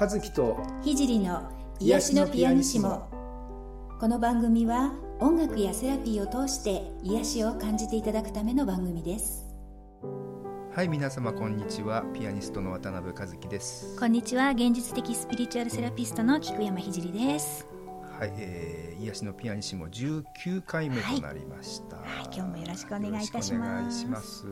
和樹と聖の癒しのピアニシモ。この番組は音楽やセラピーを通して癒しを感じていただくための番組です。はい皆様こんにちは。ピアニストの渡辺和樹です。こんにちは。現実的スピリチュアルセラピストの菊山聖です。はい、えー、癒しのピアニシモ19回目となりました、はい、はい、今日もよろしくお願いいたします。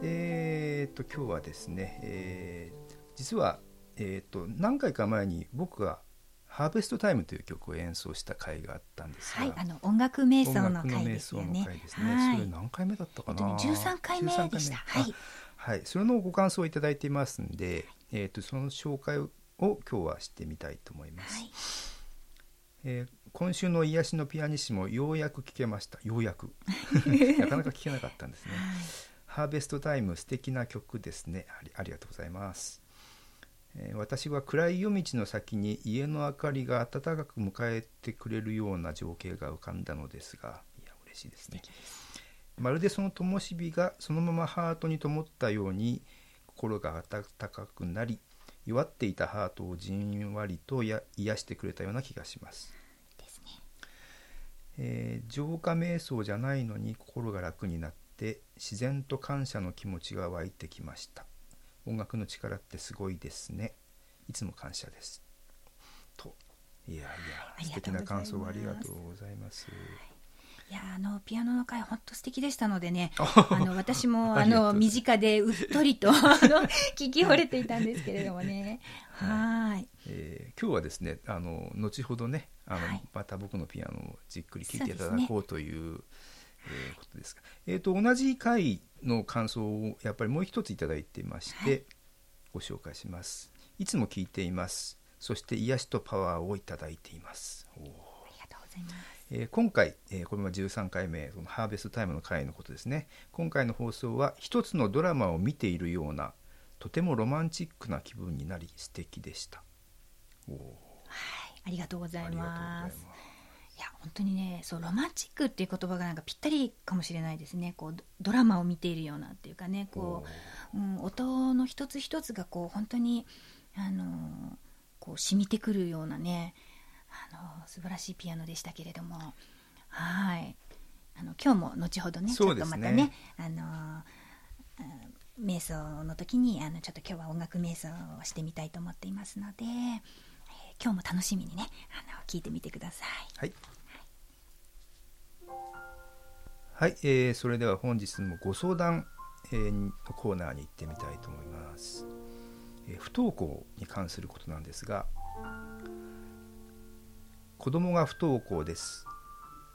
えー、っと今日はですね、えー、実はえーと、何回か前に僕が「ハーベストタイム」という曲を演奏した回があったんですが、はい、あの音楽瞑想の回ですよね。ですねはい、それ何回目だったかな？十三回目でした。はい、はい、それのご感想をいただいていますんで、えっ、ー、とその紹介を今日はしてみたいと思います。はい、えー、今週の癒しのピアニッシモようやく聞けました。ようやく なかなか聞けなかったんですね。はい、ハーベストタイム素敵な曲ですね。ありがとうございます。私は暗い夜道の先に家の明かりが温かく迎えてくれるような情景が浮かんだのですがいや嬉しいですね。まるでその灯火がそのままハートに灯ったように心が温かくなり弱っていたハートをじんわりとや癒してくれたような気がします。ですね、えー、浄化瞑想じゃないのに心が楽になって自然と感謝の気持ちが湧いてきました音楽の力ってすごいですね。いつも感謝です。と。いやいや素敵な感想ありがとうございます。い。やあのピアノの会本当素敵でしたのでねあの私も あの身近でうっとりとあの聞き惚れていたんですけれどもね。はい、えー、今日はですねあの後ほどねあの、はい、また僕のピアノをじっくり聴いていただこうというえー、ことですが、えーと、同じ回の感想をやっぱりもう一ついただいていまして、はい、ご紹介します。いつも聞いています。そして癒しとパワーをいただいています。ありがとうございます。えー、今回、えー、これは13回目そのハーベストタイムの回のことですね。今回の放送は一つのドラマを見ているようなとてもロマンチックな気分になり素敵でした。はい。ありがとうございますいや本当にねそうロマンチックっていう言葉がなんかぴったりかもしれないですね。こうドラマを見ているようなっていうかねこう、う。ん、音の一つ一つがこう本当にあのこう染みてくるようなねあの素晴らしいピアノでしたけれども。はい。あの今日も後ほどね、ね、ちょっとまたねあの瞑想の時にあのちょっと今日は音楽瞑想をしてみたいと思っていますので。今日も楽しみにねあの聞いてみてください。はい、はい、えー、それでは本日もご相談、えー、のコーナーに行ってみたいと思います、えー、不登校に関することなんですが子供が不登校です。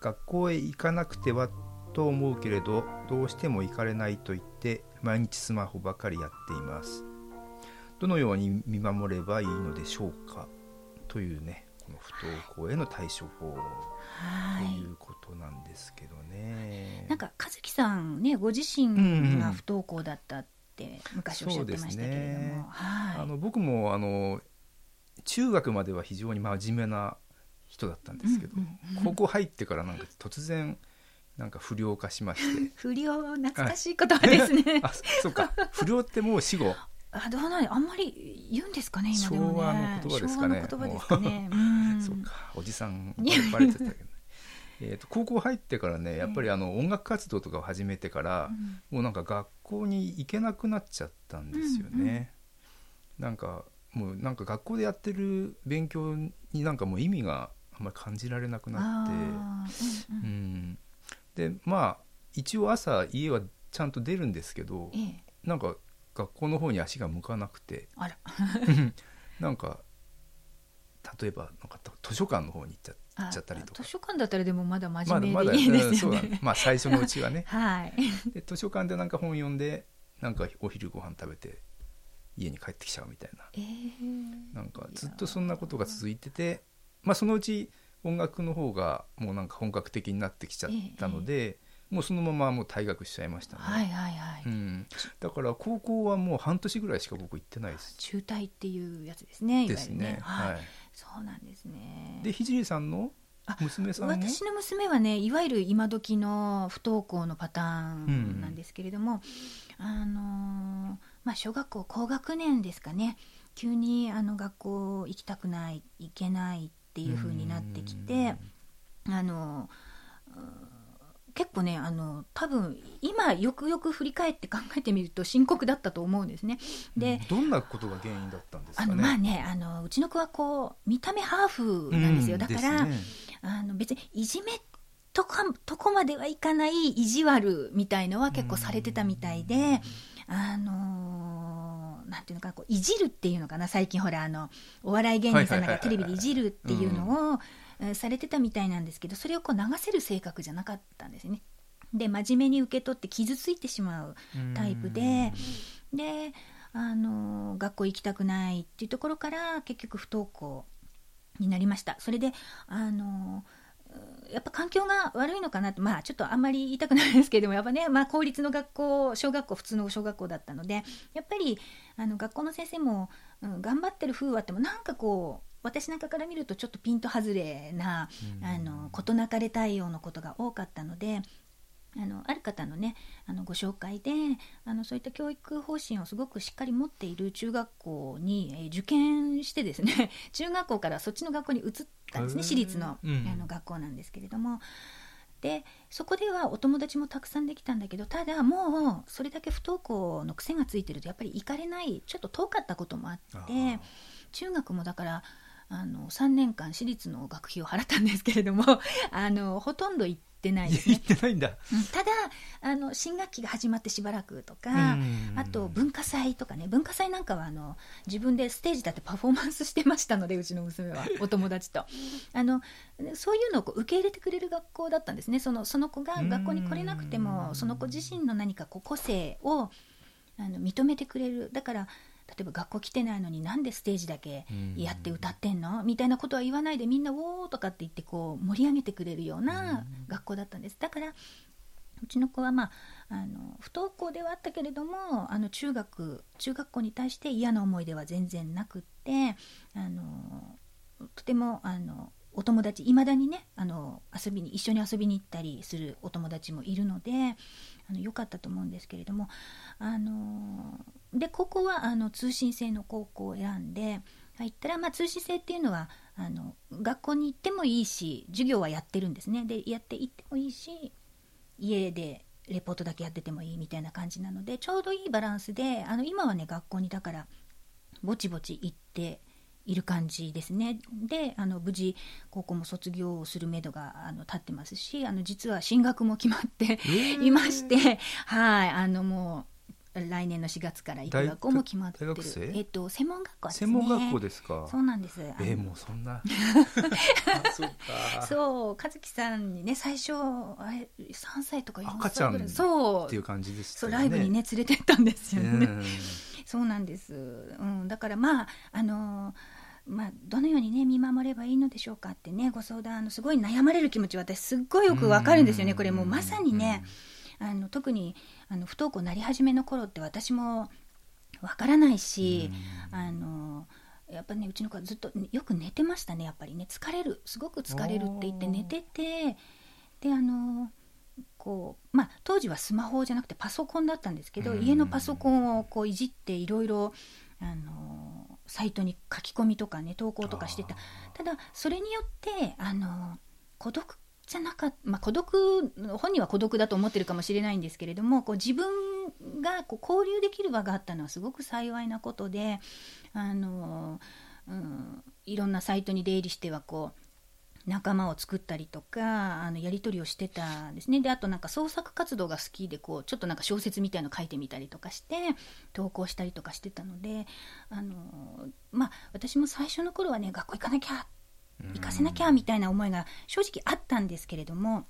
学校へ行かなくてはと思うけれどどうしても行かれないと言って毎日スマホばかりやっています。どのように見守ればいいのでしょうか？というねこの不登校への対処法。ということなんですけどね。なんか和樹さんねご自身が不登校だったって昔おっしゃってましたけれども、ね。はい、あの僕もあの中学までは非常に真面目な人だったんですけど、高校入ってからなんか突然なんか不良化しまして。不良懐かしい言葉ですね。あそうか。不良ってもう死後あどうなんあんまり言うんですかね今でもね。昭和の言葉ですかね言葉ですかね。そうかおじさんバレてたけど、ね、えと高校入ってからねやっぱりあの音楽活動とかを始めてから、うん、もうなんか学校に行けなくなっちゃったんですよね、うんうん、なんかもうなんか学校でやってる勉強になんかもう意味があんまり感じられなくなって、うん、うん、でまあ一応朝家はちゃんと出るんですけど、ええ、なんか学校の方に足が向かなくて。あら。なんか例えばなんか図書館の方に行っちゃっちゃったりとか。図書館だったらでもまだ真面目でいいですよね、まだまだ、まあ最初のうちはね、はい、で図書館でなんか本読んでなんかお昼ご飯食べて家に帰ってきちゃうみたいな、えー、なんかずっとそんなことが続いててまあそのうち音楽の方がもうなんか本格的になってきちゃったので、えーもうそのままもう退学しちゃいましたね、はいはいはい。うん、だから高校はもう半年ぐらいしか僕行ってないです。中退っていうやつですねですね。はい、そうなんですね。で聖さんの娘さん私の娘はねいわゆる今時の不登校のパターンなんですけれども、うん、あのまあ小学校高学年ですかね。急にあの学校行きたくない行けないっていう風になってきてあの結構ねあの多分今よくよく振り返って考えてみると深刻だったと思うんですね。で、どんなことが原因だったんですか、ね、あのまあねあのうちの子はこう見た目ハーフなんですよ。だから、ね、あの別にいじめとかとこまではいかない意地悪みたいのは結構されてたみたいで、あのー、なんていうのかこういじるっていうのかな最近ほらあのお笑い芸人さんなんかテレビでいじるっていうのを、されてたみたいなんですけどそれをこう流せる性格じゃなかったんですね。で真面目に受け取って傷ついてしまうタイプでであの学校行きたくないっていうところから結局不登校になりましたそれであのやっぱ環境が悪いのかなってまあちょっとあんまり言いたくないですけどもやっぱね、まあ、公立の学校小学校普通の小学校だったのでやっぱりあの学校の先生も、うん、頑張ってる風はあってもなんかこう私なんかから見るとちょっとピント外れな、うん、あの事なかれ対応のことが多かったのであのある方のねあのご紹介であのそういった教育方針をすごくしっかり持っている中学校に、えー、受験してですね 中学校からそっちの学校に移ったんですね私立の,、あの学校なんですけれども。でそこではお友達もたくさんできたんだけどただもうそれだけ不登校の癖がついてるとやっぱり行かれないちょっと遠かったこともあって中学もだからあの3年間私立の学費を払ったんですけれども あのほとんど行ってないですね。行ってないんだ、うん、ただあの新学期が始まってしばらくとかあと文化祭とかね文化祭なんかはあの自分でステージ立ってパフォーマンスしてましたのでうちの娘は お友達と。あのそういうのをこう受け入れてくれる学校だったんですね。そのその子が学校に来れなくてもその子自身の何かこう個性をあの認めてくれる。だから例えば学校来てないのになんでステージだけやって歌ってんの？みたいなことは言わないでみんな「おー」とかって言ってこう盛り上げてくれるような学校だったんです。だからうちの子はまああの不登校ではあったけれどもあの中学中学校に対して嫌な思い出は全然なくってあのとてもあのお友達いまだにねあの遊びに一緒に遊びに行ったりするお友達もいるのであの良かったと思うんですけれどもあのでここはあの通信制の高校を選んで入ったら、まあ、通信制っていうのはあの学校に行ってもいいし授業はやってるんですね。でやって行ってもいいし家でレポートだけやっててもいいみたいな感じなのでちょうどいいバランスであの今はね学校にだからぼちぼち行っている感じですね。であの無事高校も卒業するめどがあの立ってますしあの実は進学も決まっていましてはい。あのもう来年の4月から行く学校も決まってる。えっと専門学校、ね、専門学校ですか？そうなんです。えー、もうそんな。そうか。そう和樹さんにね最初あれ3歳とか4歳ぐらい。そう。っていう感じでした、ね、そうライブにね連れてったんですよね。そうなんです、うん、だからまああのまあ、どのようにね見守ればいいのでしょうかってねご相談すごい悩まれる気持ち私すっごいよくわかるんですよねこれ。もうまさにね、あの特にあの不登校なり始めの頃って私もわからないし、あのやっぱねうちの子はずっとよく寝てましたねやっぱりね。疲れる。すごく疲れるって言って寝ててであのこうまあ当時はスマホじゃなくてパソコンだったんですけど、家のパソコンをこういじっていろいろあのサイトに書き込みとかね投稿とかしてた。ただそれによってあの孤独じゃなかった、まあ、孤独本人は孤独だと思ってるかもしれないんですけれどもこう自分がこう交流できる場があったのはすごく幸いなことであの、うん、いろんなサイトに出入りしてはこう仲間を作ったりとかあのやり取りをしてたんですね。であとなんか創作活動が好きでこうちょっとなんか小説みたいの書いてみたりとかして投稿したりとかしてたのであのまあ私も最初の頃はね学校行かなきゃって行かせなきゃみたいな思いが正直あったんですけれども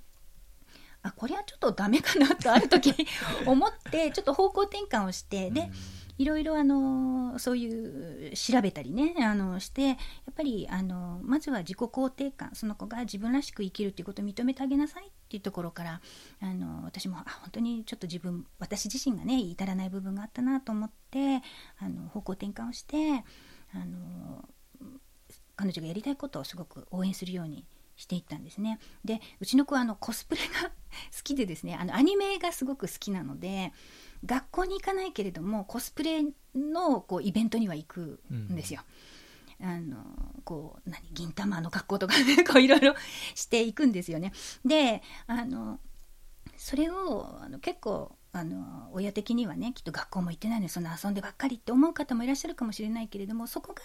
あこれはちょっとダメかなとある時 思ってちょっと方向転換をしてでいろいろあのそういう調べたりねあのしてやっぱりあのまずは自己肯定感その子が自分らしく生きるっていうことを認めてあげなさいっていうところからあの私もあ本当にちょっと自分私自身がね至らない部分があったなと思ってあの方向転換をしてあの彼女がやりたいことをすごく応援するようにしていったんですね。でうちの子はあのコスプレが 好きでですねあのアニメがすごく好きなので学校に行かないけれどもコスプレのこうイベントには行くんですよ。うん、あのこう何銀玉の格好とかね こういろいろしていくんですよね。であのそれをあの結構あの親的にはねきっと学校も行ってないのにそんな遊んでばっかりって思う方もいらっしゃるかもしれないけれどもそこが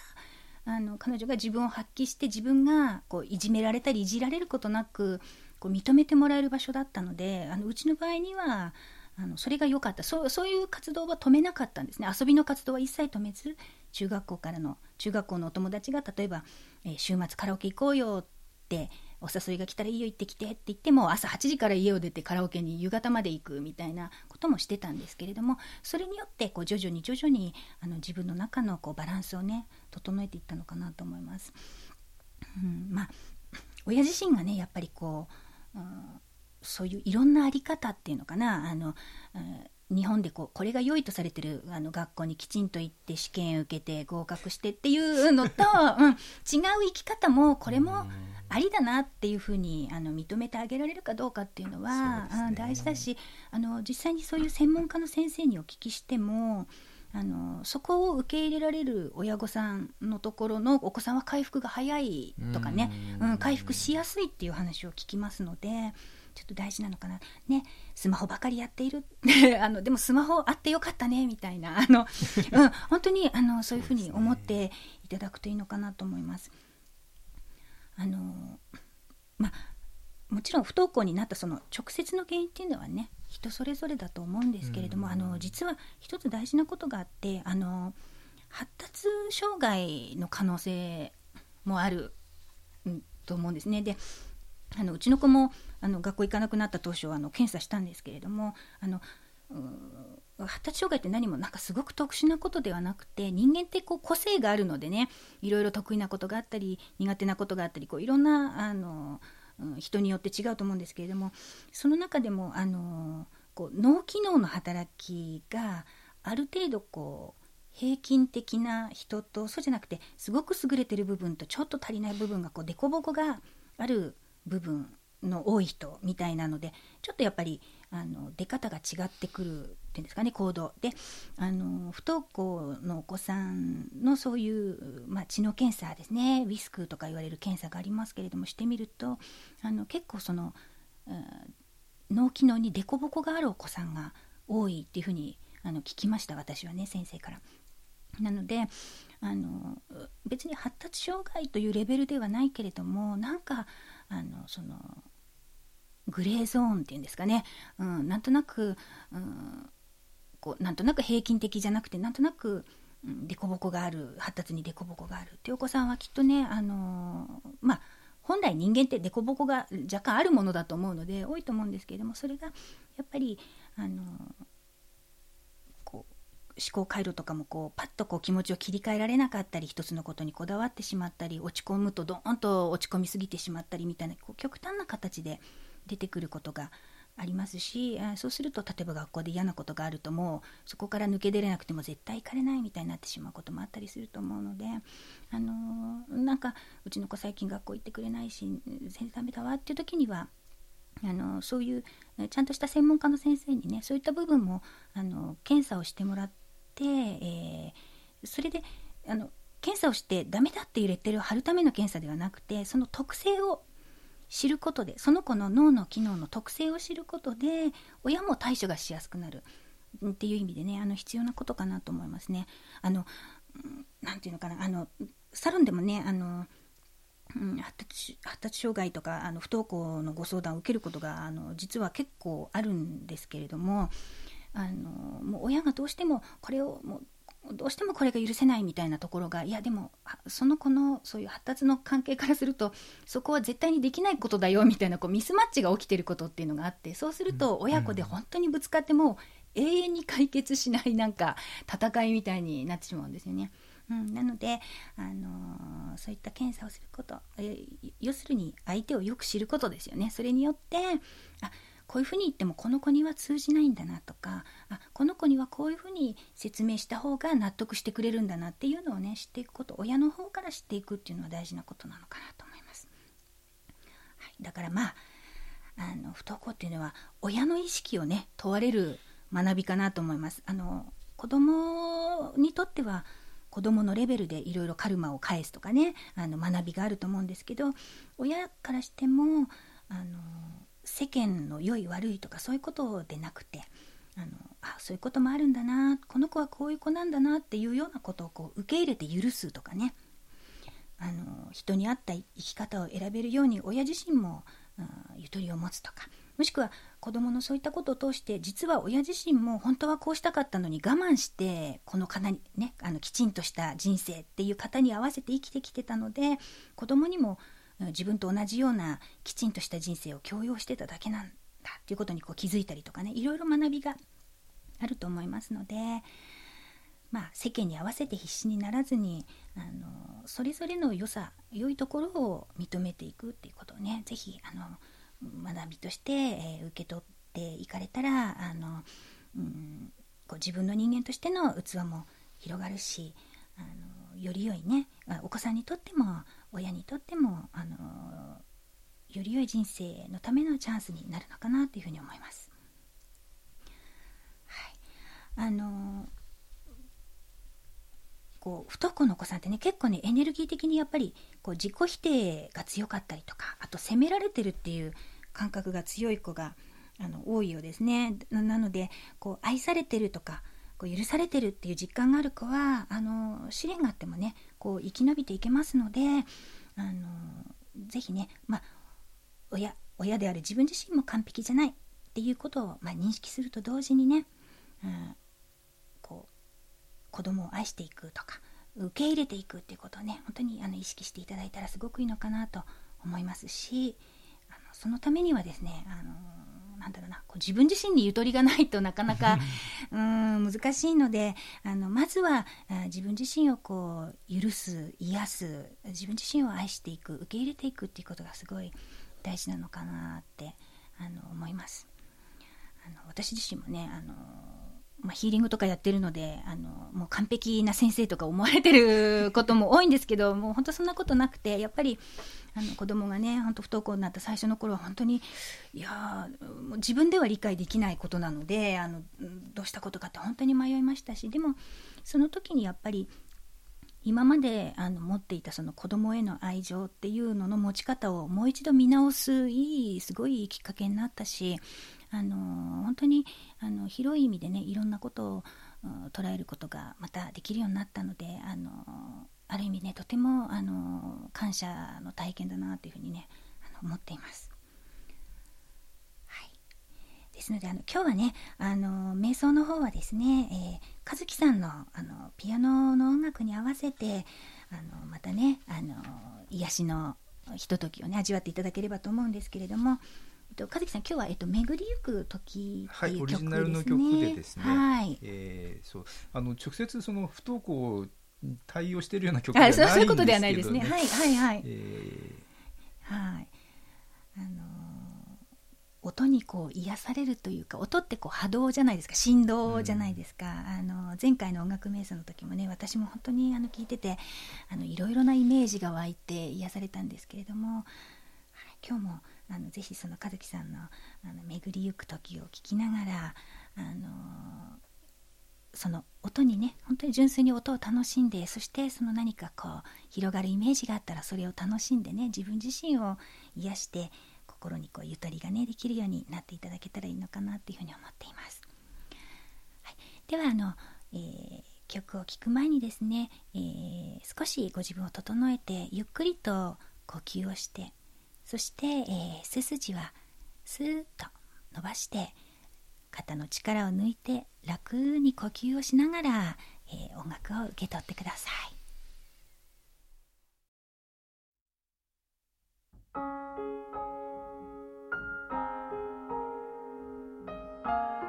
あの彼女が自分を発揮して自分がこういじめられたりいじられることなくこう認めてもらえる場所だったのであのうちの場合にはあのそれが良かった。そうそういう活動は止めなかったんですね。遊びの活動は一切止めず中学校からの中学校のお友達が例えば、えー、週末カラオケ行こうよってお誘いが来たらいいよ行ってきてって言っても朝8時から家を出てカラオケに夕方まで行くみたいなこともしてたんですけれどもそれによってこう徐々に徐々にあの自分の中のこうバランスをね整えていったのかなと思います。うん、まあ親自身がねやっぱりこう、うん、そういういろんなあり方っていうのかなあの、うん日本でこうこれが良いとされてるあの学校にきちんと行って試験受けて合格してっていうのと、うん、違う生き方もこれもありだなっていうふうにあの認めてあげられるかどうかっていうのは、ね、大事だしあの実際にそういう専門家の先生にお聞きしてもあのそこを受け入れられる親御さんのところのお子さんは回復が早いとかね、うん、回復しやすいっていう話を聞きますので。ちょっと大事なのかな。ね、スマホばかりやっている。あの、でもスマホあってよかったね、みたいな。あの、うん、本当に、あの、そういうふうに思っていただくといいのかなと思います。あの、まもちろん不登校になったその直接の原因っていうのはね人それぞれだと思うんですけれども、あの実は一つ大事なことがあってあの発達障害の可能性もある、うん、と思うんですね。であのうちの子もあの学校行かなくなった当初あの検査したんですけれどもあの発達障害って何もなんかすごく特殊なことではなくて人間ってこう個性があるのでねいろいろ得意なことがあったり苦手なことがあったりこういろんなあの、人によって違うと思うんですけれどもその中でもあのこう脳機能の働きがある程度こう平均的な人とそうじゃなくてすごく優れてる部分とちょっと足りない部分がこう凸凹がある部分の多い人みたいなのでちょっとやっぱりあの出方が違ってくるっていうんですかね行動であの不登校のお子さんのそういう、まあ、知能検査ですねウィスクとか言われる検査がありますけれどもしてみるとあの結構その、脳機能に凸凹があるお子さんが多いっていうふうにあの聞きました私はね先生から。なのであの別に発達障害というレベルではないけれどもなんかあのそのグレーゾーンっていうんですかね、うん、なんとなく、うん、こうなんとなく平均的じゃなくてなんとなく凸凹がある発達に凸凹がある。っていうお子さんはきっとねあのまあ本来人間って凸凹が若干あるものだと思うので多いと思うんですけれどもそれがやっぱりあのこう思考回路とかもこうパッとこう気持ちを切り替えられなかったり一つのことにこだわってしまったり落ち込むとドーンと落ち込みすぎてしまったりみたいなこう極端な形で出てくることがありますしそうすると例えば学校で嫌なことがあるともうそこから抜け出れなくても絶対行かれないみたいになってしまうこともあったりすると思うので、あのー、なんかうちの子最近学校行ってくれないし先生ダメだわっていう時にはあのそういうちゃんとした専門家の先生にねそういった部分もあの検査をしてもらって、えー、それであの検査をしてダメだっていうレッテルを貼るための検査ではなくてその特性を知ることでその子の脳の機能の特性を知ることで親も対処がしやすくなるっていう意味でねあの必要なことかなと思いますね。あのなて言うのかなあのサロンでもねあの、うん、発達発達障害とかあの不登校のご相談を受けることがあの実は結構あるんですけれどもあのもう親がどうしてもこれをもうどうしてもこれが許せないみたいなところがいやでもその子のそういう発達の関係からするとそこは絶対にできないことだよみたいなこうミスマッチが起きてることっていうのがあってそうすると親子で本当にぶつかっても永遠に解決しないなんか戦いみたいになってしまうんですよね。うん、なので、あのー、そういった検査をすること要するに相手をよく知ることですよね。それによってあこういうふうに言ってもこの子には通じないんだなとかあこの子にはこういうふうに説明した方が納得してくれるんだなっていうのをね知っていくこと親の方から知っていくっていうのは大事なことなのかなと思います。はいだからまああの不登校っていうのは親の意識をね問われる学びかなと思います。あの子供にとっては子供のレベルでいろいろカルマを返すとかねあの学びがあると思うんですけど親からしてもあの世間の良い悪いとかそういうことでなくてあのあそういうこともあるんだなこの子はこういう子なんだなっていうようなことをこう受け入れて許すとかね。あの人に合った生き方を選べるように親自身も、うん、ゆとりを持つとか。もしくは子どものそういったことを通して実は親自身も本当はこうしたかったのに我慢してこの方にねあのきちんとした人生っていう方に合わせて生きてきてたので子どもにも自分と同じようなきちんとした人生を強要してただけなんだっていうことにこう気づいたりとかねいろいろ学びがあると思いますので、まあ、世間に合わせて必死にならずにあのそれぞれの良さ良いところを認めていくっていうことをね是非あの学びとして、えー、受け取っていかれたらあの、うん、こう自分の人間としての器も広がるしあのより良いねお子さんにとっても親にとってもあのより良い人生のためのチャンスになるのかなというふうに思います。はい、あのこう不登校のお子さんってね結構ねエネルギー的にやっぱりこう自己否定が強かったりとかあと責められてるっていう感覚が強い子があの多いようですね。なのでこう愛されてるとかこう許されてるっていう実感がある子はあの試練があってもねこう生き延びていけますのであのぜひね、まあ、親親である自分自身も完璧じゃないっていうことを、まあ、認識すると同時にね、うん、こう子供を愛していくとか受け入れていくっていうことをね本当にあの意識していただいたらすごくいいのかなと思いますしあのそのためにはですねあのなんだろうなこう自分自身にゆとりがないとなかなか うん難しいのであのまずは自分自身をこう許す癒す自分自身を愛していく受け入れていくっていうことがすごい大事なのかなってあの思います。あの私自身もねあのまあ、ヒーリングとかやってるのであのもう完璧な先生とか思われてることも多いんですけど もう本当そんなことなくてやっぱりあの子供がね本当不登校になった最初の頃は本当にいやもう自分では理解できないことなのであのどうしたことかって本当に迷いましたしでもその時にやっぱり今まであの持っていたその子供への愛情っていうのの持ち方をもう一度見直すいいすごいいいきっかけになったしあの本当にあの広い意味でねいろんなことを捉えることがまたできるようになったのであのある意味ねとてもあの感謝の体験だなというふうにね思っています。はい、ですのであの今日はねあの瞑想の方はですね、えー、和樹さんのあのピアノの音楽に合わせてあのまたねあの癒しのひとときをね味わっていただければと思うんですけれどもと、和樹さん今日は、えっと、巡りゆく時っていう曲ですね、はい、オリジナルの曲でですね、はい。えー、そう。あの直接その不登校対応しているような曲ではないんですけど、ね、そういうことではないですね。はいはいはい、えー、はい。あの音にこう癒されるというか音ってこう波動じゃないですか。振動じゃないですか、うん、あの前回の音楽瞑想の時もね私も本当にあの聞いててあのいろいろなイメージが湧いて癒されたんですけれども、はい、今日もあのぜひその和樹さんのあの巡りゆく時を聞きながら、あのその音にね本当に純粋に音を楽しんでそしてその何かこう広がるイメージがあったらそれを楽しんでね自分自身を癒して心にこうゆとりがねできるようになっていただけたらいいのかなっていうふうに思っています。はい、ではあの、えー、曲を聴く前にですね、えー、少しご自分を整えてゆっくりと呼吸をしてそして、えー、背筋はスーッと伸ばして肩の力を抜いて楽に呼吸をしながら、えー、音楽を受け取ってください。Bye.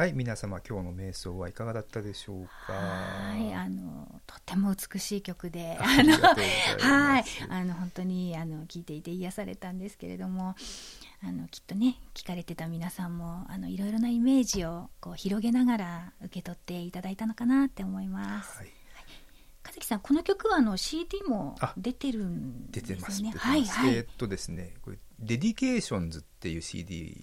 はい皆様今日の瞑想はいかがだったでしょうか？はいあのとても美しい曲でありがとうございます。はいあの本当にあの聞いていて癒されたんですけれどもあのきっとね聞かれてた皆さんもあのいろいろなイメージをこう広げながら受け取っていただいたのかなって思います。はい。かづきさんこの曲はあの CD もあ出てるん出ですよね。てます出てます。はいはい、えーっとですねこれ「Dedications」ってい。う CD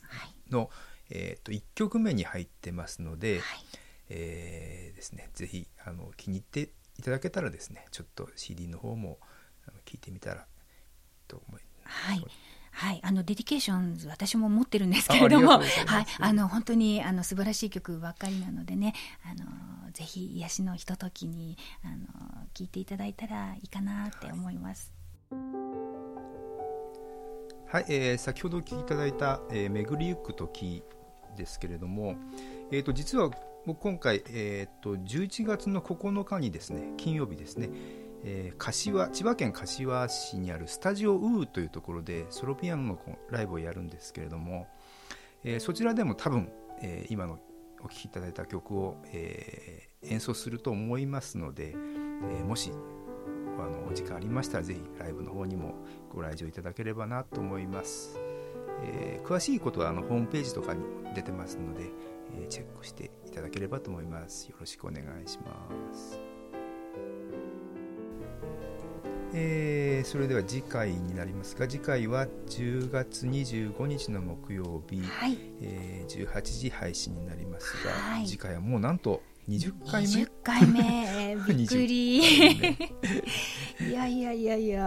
の、えーっと1曲目に入ってますので、はい。えーですねぜひあの気に入っていただけたらですねちょっと CD の方も聞いてみたらと思いはい、はい、あの Dedications 私も持ってるんですけれども、います、はい。あの本当にあの素晴らしい曲ばっかりなのでね、あのぜひ癒しのひとときにあの聞いていただいたらいいかなって思います。はい、えー先ほどお聞きいただいた「えー巡りゆく時」ですけれども、えー、と実は僕今回、えー、と11月の9日にですね金曜日ですね、えー柏千葉県柏市にあるスタジオウーというところでソロピアノのライブをやるんですけれども、えーそちらでも多分、えー今のお聴きいただいた曲を、えー演奏すると思いますので、えーもしあのお時間ありましたらぜひライブの方にもご来場いただければなと思います、えー詳しいことはあのホームページとかにも出てますので、えーチェックしていただければと思います。よろしくお願いします。えーそれでは次回になりますが次回は10月25日の木曜日、はい、えー18時配信になりますが、はい。次回はもうなんと20回目20回目、えー びっくり。20 回目。いやいやいやいや、い。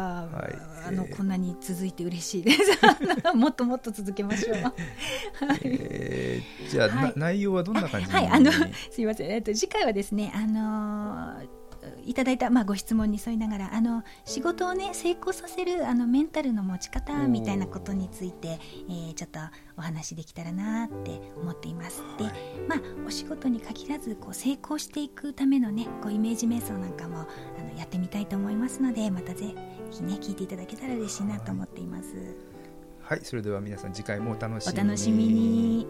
あの、えーこんなに続いて嬉しいです。もっともっと続けましょう。はいえーじゃあ、はい。な内容はどんな感じにはい、あの、すいません、えっと、次回はですね、あのーいただいた、まあ、ご質問に沿いながらあの仕事をね成功させるあのメンタルの持ち方みたいなことについて、えーちょっとお話できたらなって思っています。で、はい。まあ、お仕事に限らずこう成功していくためのねこうイメージ瞑想なんかもあのやってみたいと思いますのでまたぜひね聞いていただけたら嬉しいなと思っています。はい。それでは皆さん次回もお楽しみに。お楽しみに